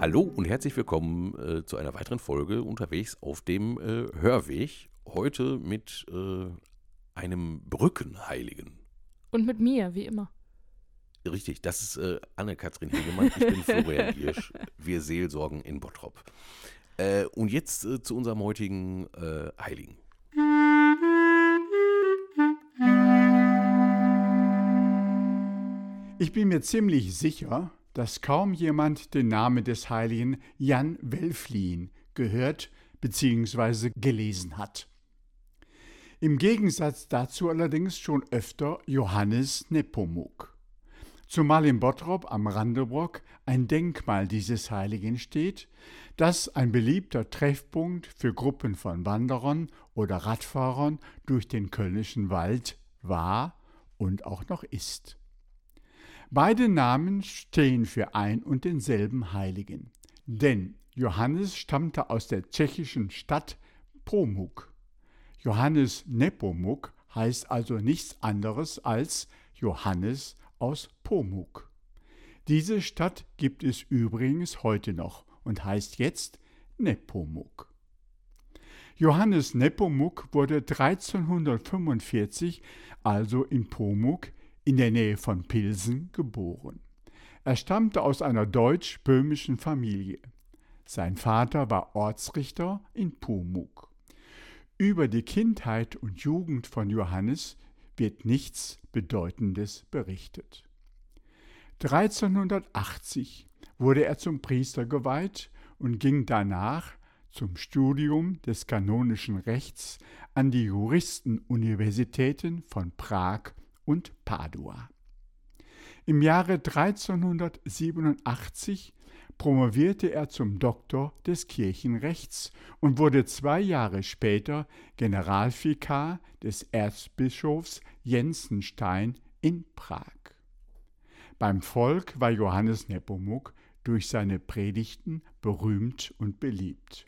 Hallo und herzlich willkommen äh, zu einer weiteren Folge unterwegs auf dem äh, Hörweg. Heute mit äh, einem Brückenheiligen. Und mit mir, wie immer. Richtig, das ist äh, Anne-Kathrin Hegemann, ich bin Florian Giersch. Wir seelsorgen in Bottrop. Äh, und jetzt äh, zu unserem heutigen Heiligen. Ich bin mir ziemlich sicher, dass kaum jemand den Namen des heiligen Jan Welflin gehört bzw. gelesen hat. Im Gegensatz dazu allerdings schon öfter Johannes Nepomuk. Zumal in Bottrop am Randebrock ein Denkmal dieses Heiligen steht, das ein beliebter Treffpunkt für Gruppen von Wanderern oder Radfahrern durch den Kölnischen Wald war und auch noch ist. Beide Namen stehen für ein und denselben Heiligen, denn Johannes stammte aus der tschechischen Stadt Pomuk. Johannes Nepomuk heißt also nichts anderes als Johannes aus Pomuk. Diese Stadt gibt es übrigens heute noch und heißt jetzt Nepomuk. Johannes Nepomuk wurde 1345, also in Pomuk, in der Nähe von Pilsen geboren. Er stammte aus einer deutsch-böhmischen Familie. Sein Vater war Ortsrichter in Pumuk. Über die Kindheit und Jugend von Johannes wird nichts Bedeutendes berichtet. 1380 wurde er zum Priester geweiht und ging danach zum Studium des kanonischen Rechts an die Juristenuniversitäten von Prag und Padua. Im Jahre 1387 promovierte er zum Doktor des Kirchenrechts und wurde zwei Jahre später Generalvikar des Erzbischofs Jensenstein in Prag. Beim Volk war Johannes Nepomuk durch seine Predigten berühmt und beliebt.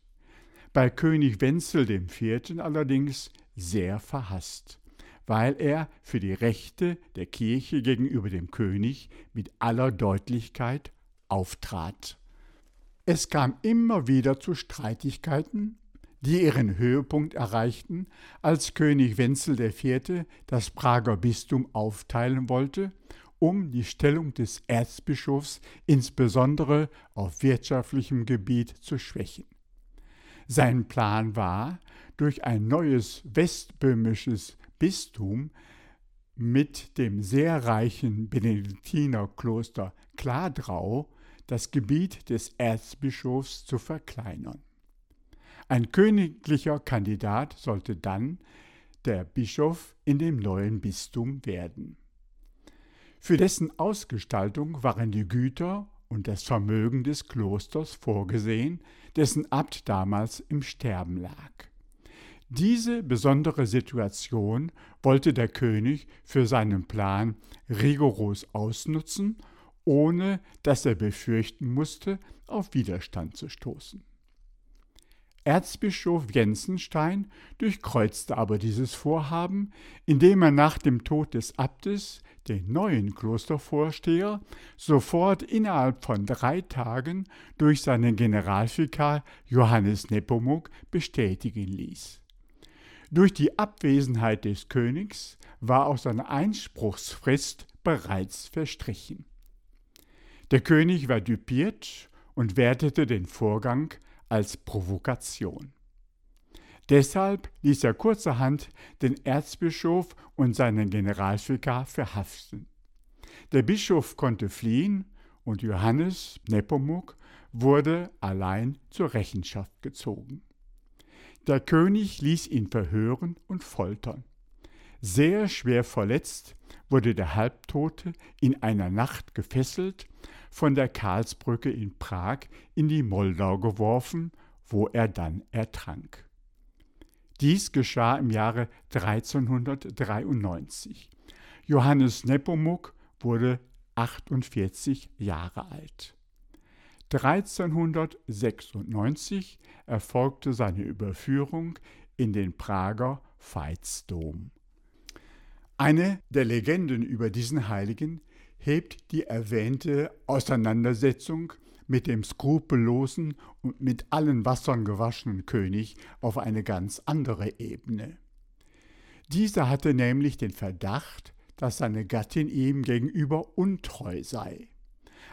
Bei König Wenzel IV. allerdings sehr verhasst weil er für die Rechte der Kirche gegenüber dem König mit aller Deutlichkeit auftrat. Es kam immer wieder zu Streitigkeiten, die ihren Höhepunkt erreichten, als König Wenzel IV. das Prager Bistum aufteilen wollte, um die Stellung des Erzbischofs insbesondere auf wirtschaftlichem Gebiet zu schwächen. Sein Plan war, durch ein neues westböhmisches Bistum mit dem sehr reichen Benediktinerkloster Kladrau das Gebiet des Erzbischofs zu verkleinern. Ein königlicher Kandidat sollte dann der Bischof in dem neuen Bistum werden. Für dessen Ausgestaltung waren die Güter und das Vermögen des Klosters vorgesehen, dessen Abt damals im Sterben lag. Diese besondere Situation wollte der König für seinen Plan rigoros ausnutzen, ohne dass er befürchten musste, auf Widerstand zu stoßen. Erzbischof Jensenstein durchkreuzte aber dieses Vorhaben, indem er nach dem Tod des Abtes den neuen Klostervorsteher sofort innerhalb von drei Tagen durch seinen Generalvikar Johannes Nepomuk bestätigen ließ. Durch die Abwesenheit des Königs war auch seine Einspruchsfrist bereits verstrichen. Der König war düpiert und wertete den Vorgang als Provokation. Deshalb ließ er kurzerhand den Erzbischof und seinen Generalvikar verhaften. Der Bischof konnte fliehen und Johannes Nepomuk wurde allein zur Rechenschaft gezogen. Der König ließ ihn verhören und foltern. Sehr schwer verletzt wurde der Halbtote in einer Nacht gefesselt, von der Karlsbrücke in Prag in die Moldau geworfen, wo er dann ertrank. Dies geschah im Jahre 1393. Johannes Nepomuk wurde 48 Jahre alt. 1396 erfolgte seine Überführung in den Prager Veitsdom. Eine der Legenden über diesen Heiligen hebt die erwähnte Auseinandersetzung mit dem skrupellosen und mit allen Wassern gewaschenen König auf eine ganz andere Ebene. Dieser hatte nämlich den Verdacht, dass seine Gattin ihm gegenüber untreu sei.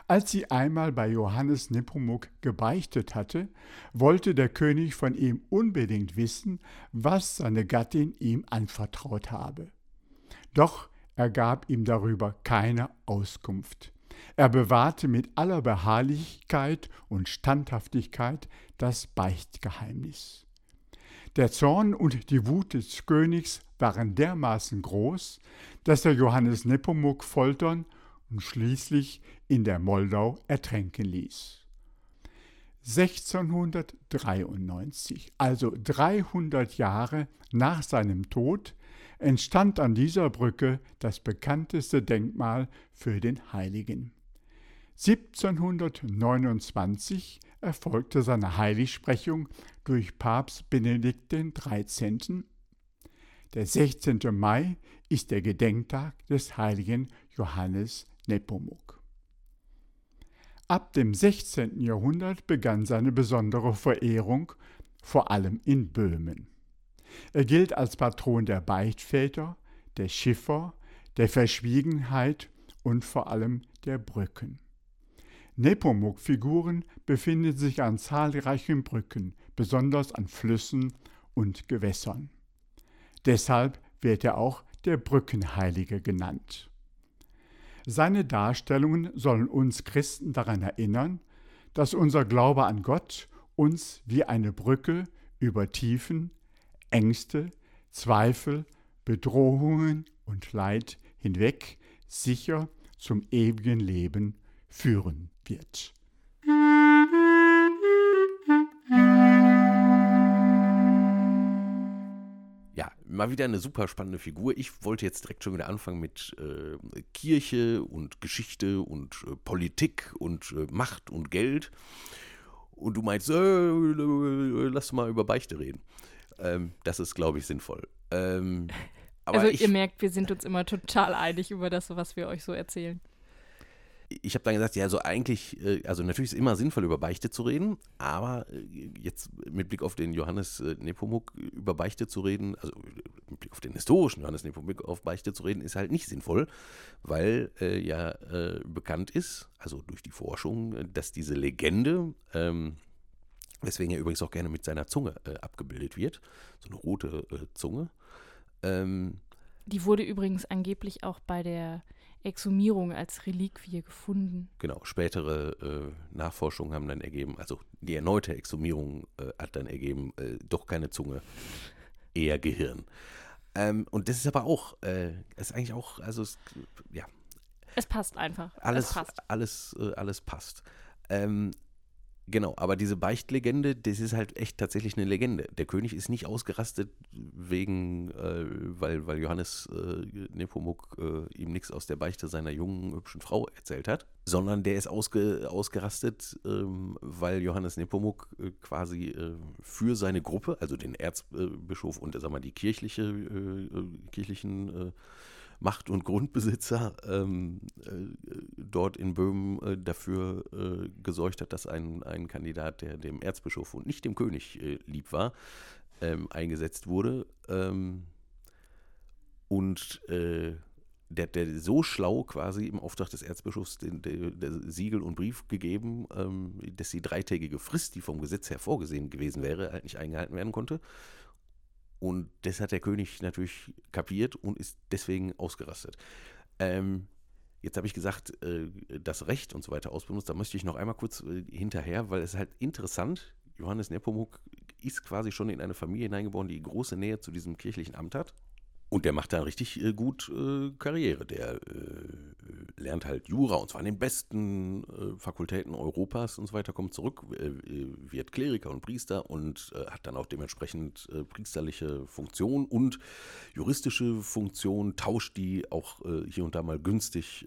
Als sie einmal bei Johannes Nepomuk gebeichtet hatte, wollte der König von ihm unbedingt wissen, was seine Gattin ihm anvertraut habe. Doch er gab ihm darüber keine Auskunft. Er bewahrte mit aller Beharrlichkeit und Standhaftigkeit das Beichtgeheimnis. Der Zorn und die Wut des Königs waren dermaßen groß, dass er Johannes Nepomuk foltern und schließlich in der Moldau ertränken ließ. 1693, also 300 Jahre nach seinem Tod, entstand an dieser Brücke das bekannteste Denkmal für den Heiligen. 1729 erfolgte seine Heiligsprechung durch Papst Benedikt XIII. Der 16. Mai ist der Gedenktag des heiligen Johannes Nepomuk. Ab dem 16. Jahrhundert begann seine besondere Verehrung, vor allem in Böhmen. Er gilt als Patron der Beichtväter, der Schiffer, der Verschwiegenheit und vor allem der Brücken. Nepomuk-Figuren befinden sich an zahlreichen Brücken, besonders an Flüssen und Gewässern. Deshalb wird er auch der Brückenheilige genannt. Seine Darstellungen sollen uns Christen daran erinnern, dass unser Glaube an Gott uns wie eine Brücke über Tiefen, Ängste, Zweifel, Bedrohungen und Leid hinweg sicher zum ewigen Leben führen wird. Mal wieder eine super spannende Figur. Ich wollte jetzt direkt schon wieder anfangen mit äh, Kirche und Geschichte und äh, Politik und äh, Macht und Geld. Und du meinst, äh, lass mal über Beichte reden. Ähm, das ist, glaube ich, sinnvoll. Ähm, also ich, ihr merkt, wir sind uns immer total einig über das, was wir euch so erzählen ich habe dann gesagt, ja, also eigentlich, äh, also natürlich ist es immer sinnvoll, über Beichte zu reden, aber äh, jetzt mit Blick auf den Johannes äh, Nepomuk über Beichte zu reden, also mit Blick auf den historischen Johannes Nepomuk auf Beichte zu reden, ist halt nicht sinnvoll, weil äh, ja äh, bekannt ist, also durch die Forschung, dass diese Legende, ähm, weswegen er übrigens auch gerne mit seiner Zunge äh, abgebildet wird, so eine rote Zunge. Ähm, die wurde übrigens angeblich auch bei der Exhumierung als Reliquie gefunden. Genau, spätere äh, Nachforschungen haben dann ergeben, also die erneute Exhumierung äh, hat dann ergeben, äh, doch keine Zunge, eher Gehirn. Ähm, und das ist aber auch, äh, ist eigentlich auch, also es, ja. Es passt einfach. Alles, passt. alles, äh, alles passt. Ähm, Genau, aber diese Beichtlegende, das ist halt echt tatsächlich eine Legende. Der König ist nicht ausgerastet wegen, äh, weil, weil Johannes äh, Nepomuk äh, ihm nichts aus der Beichte seiner jungen, hübschen Frau erzählt hat, sondern der ist ausge, ausgerastet, ähm, weil Johannes Nepomuk äh, quasi äh, für seine Gruppe, also den Erzbischof und sag mal, die kirchliche, äh, kirchlichen Macht- und Grundbesitzer ähm, äh, dort in Böhmen äh, dafür äh, gesorgt hat, dass ein, ein Kandidat, der dem Erzbischof und nicht dem König äh, lieb war, ähm, eingesetzt wurde. Ähm, und äh, der, der so schlau quasi im Auftrag des Erzbischofs den, der, der Siegel und Brief gegeben, ähm, dass die dreitägige Frist, die vom Gesetz her vorgesehen gewesen wäre, halt nicht eingehalten werden konnte. Und das hat der König natürlich kapiert und ist deswegen ausgerastet. Ähm, jetzt habe ich gesagt, äh, das Recht und so weiter ausbenutzt. Da möchte ich noch einmal kurz äh, hinterher, weil es halt interessant, Johannes Nepomuk ist quasi schon in eine Familie hineingeboren, die große Nähe zu diesem kirchlichen Amt hat. Und der macht da richtig äh, gut äh, Karriere. Der äh, lernt halt Jura und zwar an den besten äh, Fakultäten Europas und so weiter, kommt zurück, äh, wird Kleriker und Priester und äh, hat dann auch dementsprechend priesterliche Funktion und juristische Funktion, tauscht die auch hier und da mal günstig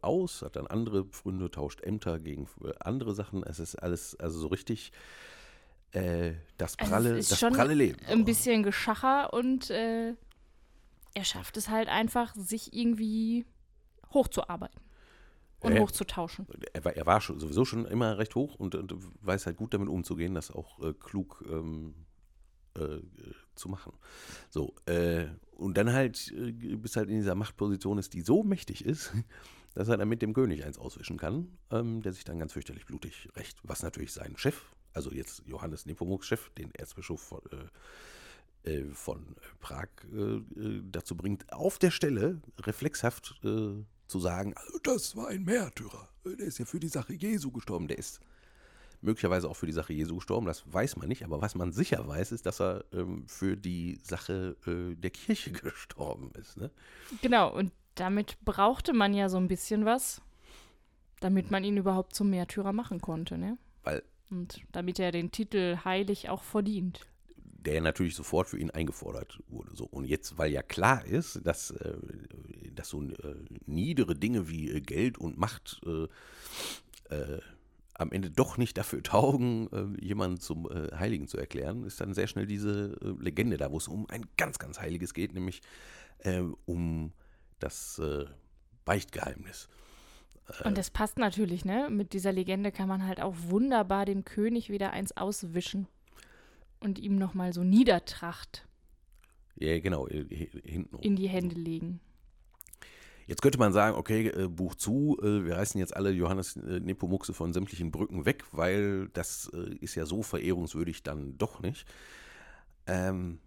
aus, hat dann andere Pfründe, tauscht Ämter gegen andere Sachen. Es ist alles also so richtig das also pralle, also das pralle Leben. Ein bisschen Geschacher und er schafft es halt einfach, sich irgendwie hochzuarbeiten. Und Ja. hochzutauschen. er war, er war schon, sowieso schon immer recht hoch und, und weiß halt gut damit umzugehen, das auch äh, klug ähm, äh, zu machen. So, äh, und dann halt, äh, bis halt in dieser Machtposition ist, die so mächtig ist, dass er dann mit dem König eins auswischen kann, ähm, der sich dann ganz fürchterlich blutig rächt. Was natürlich sein Chef, also jetzt Johannes Nepomuks Chef, den Erzbischof von, äh, äh, von Prag äh, dazu bringt, auf der Stelle reflexhaft äh, zu sagen, also das war ein Märtyrer, der ist ja für die Sache Jesu gestorben, der ist möglicherweise auch für die Sache Jesu gestorben, das weiß man nicht, aber was man sicher weiß, ist, dass er ähm, für die Sache äh, der Kirche gestorben ist. Ne? Genau, und damit brauchte man ja so ein bisschen was, damit man ihn überhaupt zum Märtyrer machen konnte, ne? Weil Und damit er den Titel heilig auch verdient. Der natürlich sofort für ihn eingefordert wurde. So. Und jetzt, weil ja klar ist, dass, äh, dass so äh, niedere Dinge wie äh, Geld und Macht äh, äh, am Ende doch nicht dafür taugen, äh, jemanden zum Heiligen zu erklären, ist dann sehr schnell diese Legende da, wo es um ein ganz, ganz Heiliges geht, nämlich um das Beichtgeheimnis. Und das passt natürlich, ne? Mit dieser Legende kann man halt auch wunderbar dem König wieder eins auswischen und ihm nochmal so Niedertracht Ja, genau, äh, hi- hinten in die Hände legen. Jetzt könnte man sagen, okay, äh, Buch zu, äh, wir reißen jetzt alle Johannes äh, Nepomuxe von sämtlichen Brücken weg, weil das ist ja so verehrungswürdig dann doch nicht. Ähm,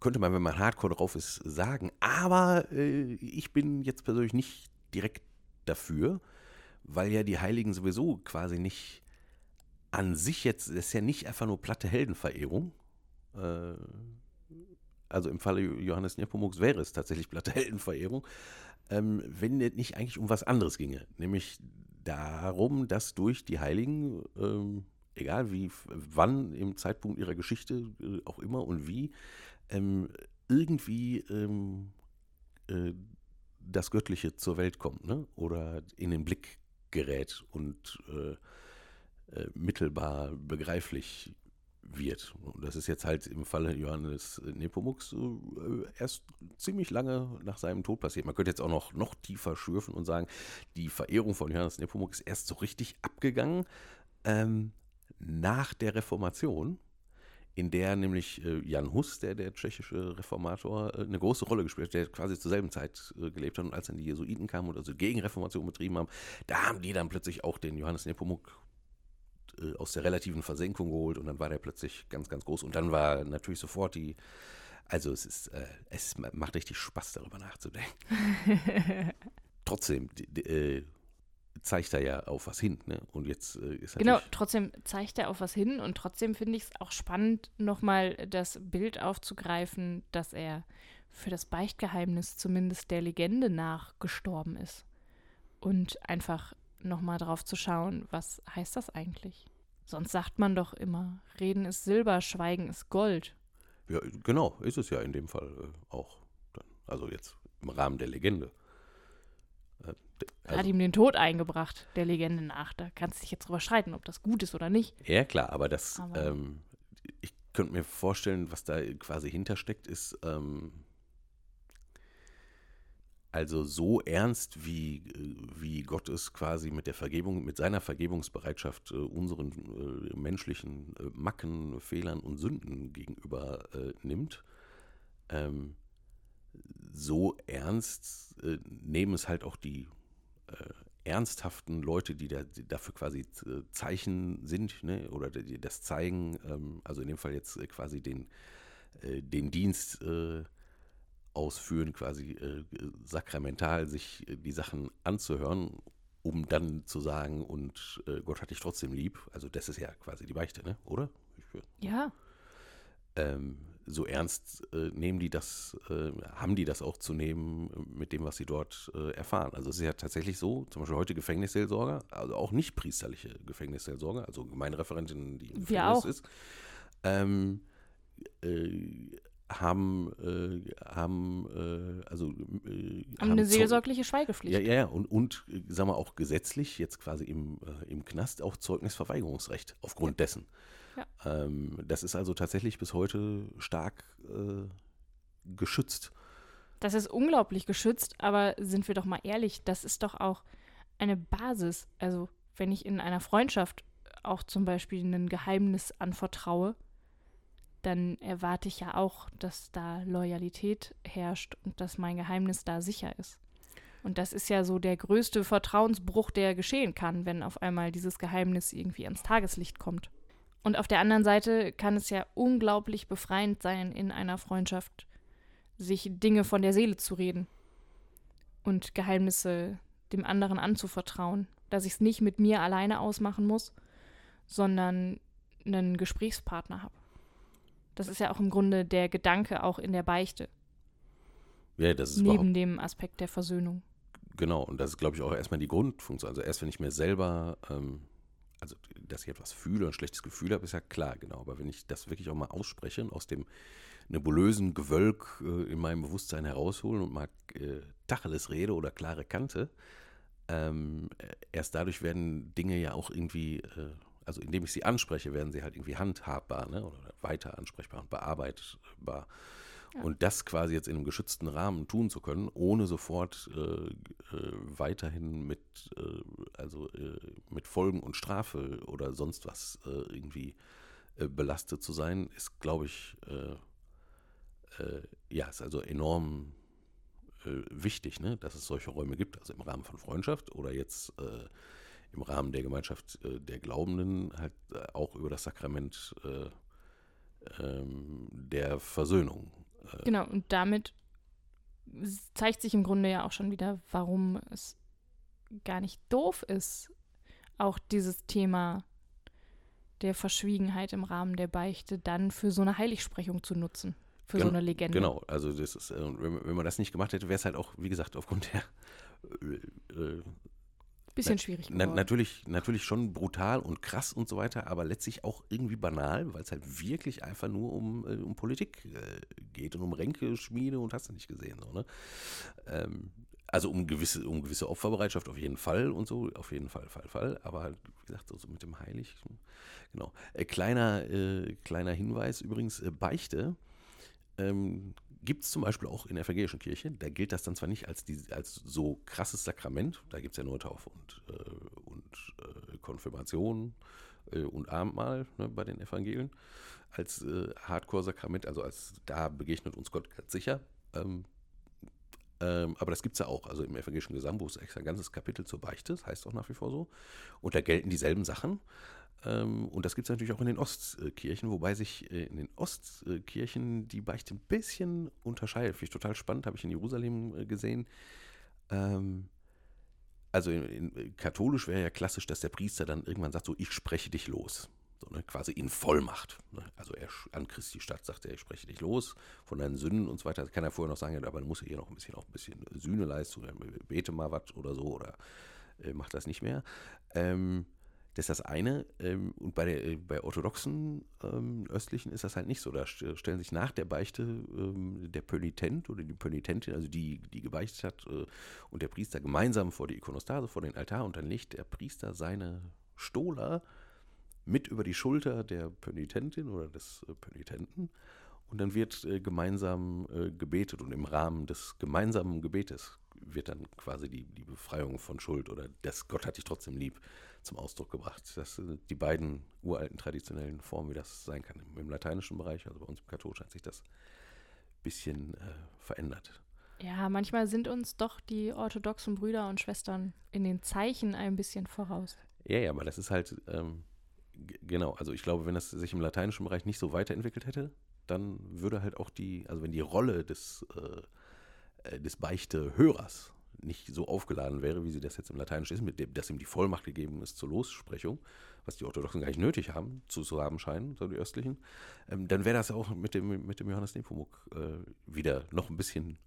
könnte man, wenn man hardcore drauf ist, sagen. Aber ich bin jetzt persönlich nicht direkt dafür, weil ja die Heiligen sowieso quasi nicht an sich jetzt, ist ja nicht einfach nur platte Heldenverehrung. Äh, also im Falle Johannes Nepomuk wäre es tatsächlich platte Heldenverehrung ähm, wenn es nicht eigentlich um was anderes ginge. Nämlich darum, dass durch die Heiligen, ähm, egal wie, wann im Zeitpunkt ihrer Geschichte äh, auch immer und wie, ähm, irgendwie ähm, äh, das Göttliche zur Welt kommt ne? oder in den Blick gerät und äh, äh, mittelbar begreiflich wird. Und das ist jetzt halt im Falle Johannes Nepomuk's äh, erst ziemlich lange nach seinem Tod passiert. Man könnte jetzt auch noch, noch tiefer schürfen und sagen, die Verehrung von Johannes Nepomuk ist erst so richtig abgegangen ähm, nach der Reformation, in der nämlich äh, Jan Hus, der, der tschechische Reformator, eine große Rolle gespielt hat, der quasi zur selben Zeit gelebt hat und als dann die Jesuiten kamen und also Gegenreformation betrieben haben, da haben die dann plötzlich auch den Johannes Nepomuk äh, aus der relativen Versenkung geholt und dann war der plötzlich ganz, ganz groß. Und dann war natürlich sofort die, also es ist, äh, es macht richtig Spaß, darüber nachzudenken. Trotzdem äh, zeigt er ja auf was hin, ne? Und jetzt äh, ist Genau, trotzdem zeigt er auf was hin und trotzdem finde ich es auch spannend, nochmal das Bild aufzugreifen, dass er für das Beichtgeheimnis zumindest der Legende nach gestorben ist. Und einfach nochmal drauf zu schauen, was heißt das eigentlich? Sonst sagt man doch immer, Reden ist Silber, Schweigen ist Gold. Ja, genau, ist es ja in dem Fall äh, auch. Dann. Also jetzt im Rahmen der Legende. Äh, d- Hat also, ihm den Tod eingebracht, der Legende nach. Da kannst du dich jetzt drüber streiten, ob das gut ist oder nicht. ja, klar, aber das, Aber- ähm, ich könnte mir vorstellen, was da quasi hintersteckt, ist, ähm, also so ernst, wie, äh, wie Gott es quasi mit der Vergebung, mit seiner Vergebungsbereitschaft äh, unseren äh, menschlichen äh, Macken, Fehlern und Sünden gegenüber äh, nimmt, ähm, so ernst äh, nehmen es halt auch die ernsthaften Leute, die, da, die dafür quasi Zeichen sind ne, oder die, das zeigen, ähm, also in dem Fall jetzt quasi den, den Dienst ausführen, quasi äh, sakramental sich äh, die Sachen anzuhören, um dann zu sagen, und äh, Gott hat dich trotzdem lieb. Also das ist ja quasi die Beichte, ne? oder? Ja, ähm, so ernst äh, nehmen die das, äh, haben die das auch zu nehmen mit dem, was sie dort äh, erfahren. Also es ist ja tatsächlich so, zum Beispiel heute Gefängnisseelsorger, also auch nicht priesterliche Gefängnisseelsorger, also Gemeindereferentin, die im Wir Gefängnis auch. ist, ähm, äh, haben, äh, haben äh, also äh, haben eine seelsorgliche Schweigepflicht. ja, ja, ja. Und, und äh, sagen wir auch gesetzlich, jetzt quasi im, äh, im Knast, auch Zeugnisverweigerungsrecht aufgrund dessen. Ja. Ähm, das ist also tatsächlich bis heute stark äh, geschützt. Das ist unglaublich geschützt, aber sind wir doch mal ehrlich, das ist doch auch eine Basis. Also wenn ich in einer Freundschaft auch zum Beispiel ein Geheimnis anvertraue, dann erwarte ich ja auch, dass da Loyalität herrscht und dass mein Geheimnis da sicher ist. Und das ist ja so der größte Vertrauensbruch, der geschehen kann, wenn auf einmal dieses Geheimnis irgendwie ans Tageslicht kommt. Und auf der anderen Seite kann es ja unglaublich befreiend sein, in einer Freundschaft sich Dinge von der Seele zu reden und Geheimnisse dem anderen anzuvertrauen, dass ich es nicht mit mir alleine ausmachen muss, sondern einen Gesprächspartner habe. Das ist ja auch im Grunde der Gedanke auch in der Beichte. Ja, das ist Neben dem Aspekt der Versöhnung. Genau, und das ist, glaube ich, auch erstmal die Grundfunktion. Also erst wenn ich mir selber, ähm, also dass ich etwas fühle und ein schlechtes Gefühl habe, ist ja klar, genau. Aber wenn ich das wirklich auch mal ausspreche und aus dem nebulösen Gewölk äh, in meinem Bewusstsein herausholen und mal äh, Tacheles rede oder klare Kante, ähm, erst dadurch werden Dinge ja auch irgendwie äh, also indem ich sie anspreche, werden sie halt irgendwie handhabbar ne? oder weiter ansprechbar und bearbeitbar. Ja. Und das quasi jetzt in einem geschützten Rahmen tun zu können, ohne sofort äh, äh, weiterhin mit, äh, also, äh, mit Folgen und Strafe oder sonst was äh, irgendwie äh, belastet zu sein, ist, glaube ich, ja, ist also enorm wichtig, ne? dass es solche Räume gibt, also im Rahmen von Freundschaft oder jetzt im Rahmen der Gemeinschaft äh, der Glaubenden halt äh, auch über das Sakrament äh, ähm, der Versöhnung. Genau, und damit zeigt sich im Grunde ja auch schon wieder, warum es gar nicht doof ist, auch dieses Thema der Verschwiegenheit im Rahmen der Beichte dann für so eine Heiligsprechung zu nutzen, für Gen so eine Legende. Genau, also das ist, wenn, wenn man das nicht gemacht hätte, wäre es halt auch, wie gesagt, aufgrund der äh, Bisschen schwierig. Na, natürlich, natürlich schon brutal und krass und so weiter, aber letztlich auch irgendwie banal, weil es halt wirklich einfach nur um, äh, um Politik äh, geht und um Ränkeschmiede und hast du nicht gesehen. So, ne? Ähm, also um gewisse, um gewisse Opferbereitschaft auf jeden Fall und so, auf jeden Fall, Fall, Fall. Aber halt, wie gesagt, so, so mit dem Heilig, genau. Äh, kleiner, äh, kleiner Hinweis übrigens, äh, Beichte ähm, gibt es zum Beispiel auch in der evangelischen Kirche. Da gilt das dann zwar nicht als, die, als so krasses Sakrament, da gibt es ja nur Taufe und, äh, und äh, Konfirmation äh, und Abendmahl ne, bei den Evangelien, als äh, Hardcore-Sakrament, also als da begegnet uns Gott ganz sicher. Ähm, ähm, aber das gibt es ja auch, also im evangelischen Gesamtbuch ist extra ein ganzes Kapitel zur Beichte, das heißt auch nach wie vor so. Und da gelten dieselben Sachen. Ähm, und das gibt es natürlich auch in den Ostkirchen, wobei sich äh, in den Ostkirchen die Beichte ein bisschen unterscheidet. Finde ich total spannend, habe ich in Jerusalem äh, gesehen. Ähm, also in, in, katholisch wäre ja klassisch, dass der Priester dann irgendwann sagt, so ich spreche dich los. So, ne, quasi in Vollmacht. Ne? Also er an Christi Stadt sagt er, ich spreche dich los von deinen Sünden und so weiter. Das kann er vorher noch sagen, aber dann muss er hier noch ein bisschen auch ein bisschen Sühne leisten, bete mal was oder so oder äh, macht das nicht mehr. Ähm, das ist das eine. Ähm, und bei, der, äh, bei orthodoxen ähm, Östlichen ist das halt nicht so. Da stellen sich nach der Beichte ähm, der Pönitent oder die Pönitentin, also die, die gebeichtet hat, äh, und der Priester gemeinsam vor die Ikonostase, vor den Altar. Und dann legt der Priester seine Stola mit über die Schulter der Pönitentin oder des äh, Pönitenten. Und dann wird äh, gemeinsam äh, gebetet. Und im Rahmen des gemeinsamen Gebetes wird dann quasi die, die Befreiung von Schuld oder das Gott hat dich trotzdem lieb zum Ausdruck gebracht. Das sind die beiden uralten traditionellen Formen, wie das sein kann. Im, im lateinischen Bereich, also bei uns im Katholischen, hat sich das ein bisschen äh, verändert. Ja, manchmal sind uns doch die orthodoxen Brüder und Schwestern in den Zeichen ein bisschen voraus. Ja, ja, aber das ist halt, ähm, genau, also ich glaube, wenn das sich im lateinischen Bereich nicht so weiterentwickelt hätte, dann würde halt auch die, also wenn die Rolle des, äh, äh des Beichtehörers nicht so aufgeladen wäre, wie sie das jetzt im Lateinischen ist, mit dem, dass ihm die Vollmacht gegeben ist zur Lossprechung, was die Orthodoxen gar nicht nötig haben, zu, zu haben scheinen, so die östlichen, ähm, dann wäre das auch mit dem, mit dem Johannes Nepomuk äh, wieder noch ein bisschen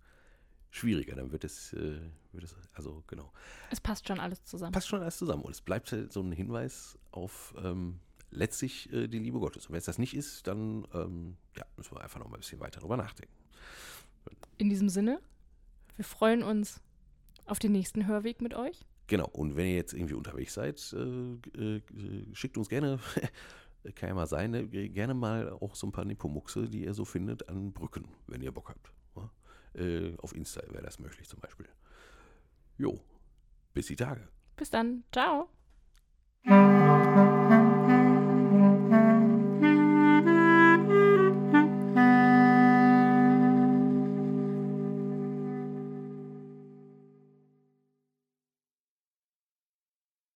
schwieriger. Dann wird es, äh, wird es, also genau. Es passt schon alles zusammen. Passt schon alles zusammen. Und es bleibt halt so ein Hinweis auf ähm, letztlich äh, die Liebe Gottes. Und wenn es das nicht ist, dann ähm, ja, müssen wir einfach noch mal ein bisschen weiter drüber nachdenken. In diesem Sinne, wir freuen uns auf den nächsten Hörweg mit euch. Genau, und wenn ihr jetzt irgendwie unterwegs seid, äh, äh, schickt uns gerne, kann ja mal sein, ne, gerne mal auch so ein paar Nipomuxe, die ihr so findet, an Brücken, wenn ihr Bock habt. Ja? Äh, auf Insta wäre das möglich zum Beispiel. Jo, bis die Tage. Bis dann. Ciao.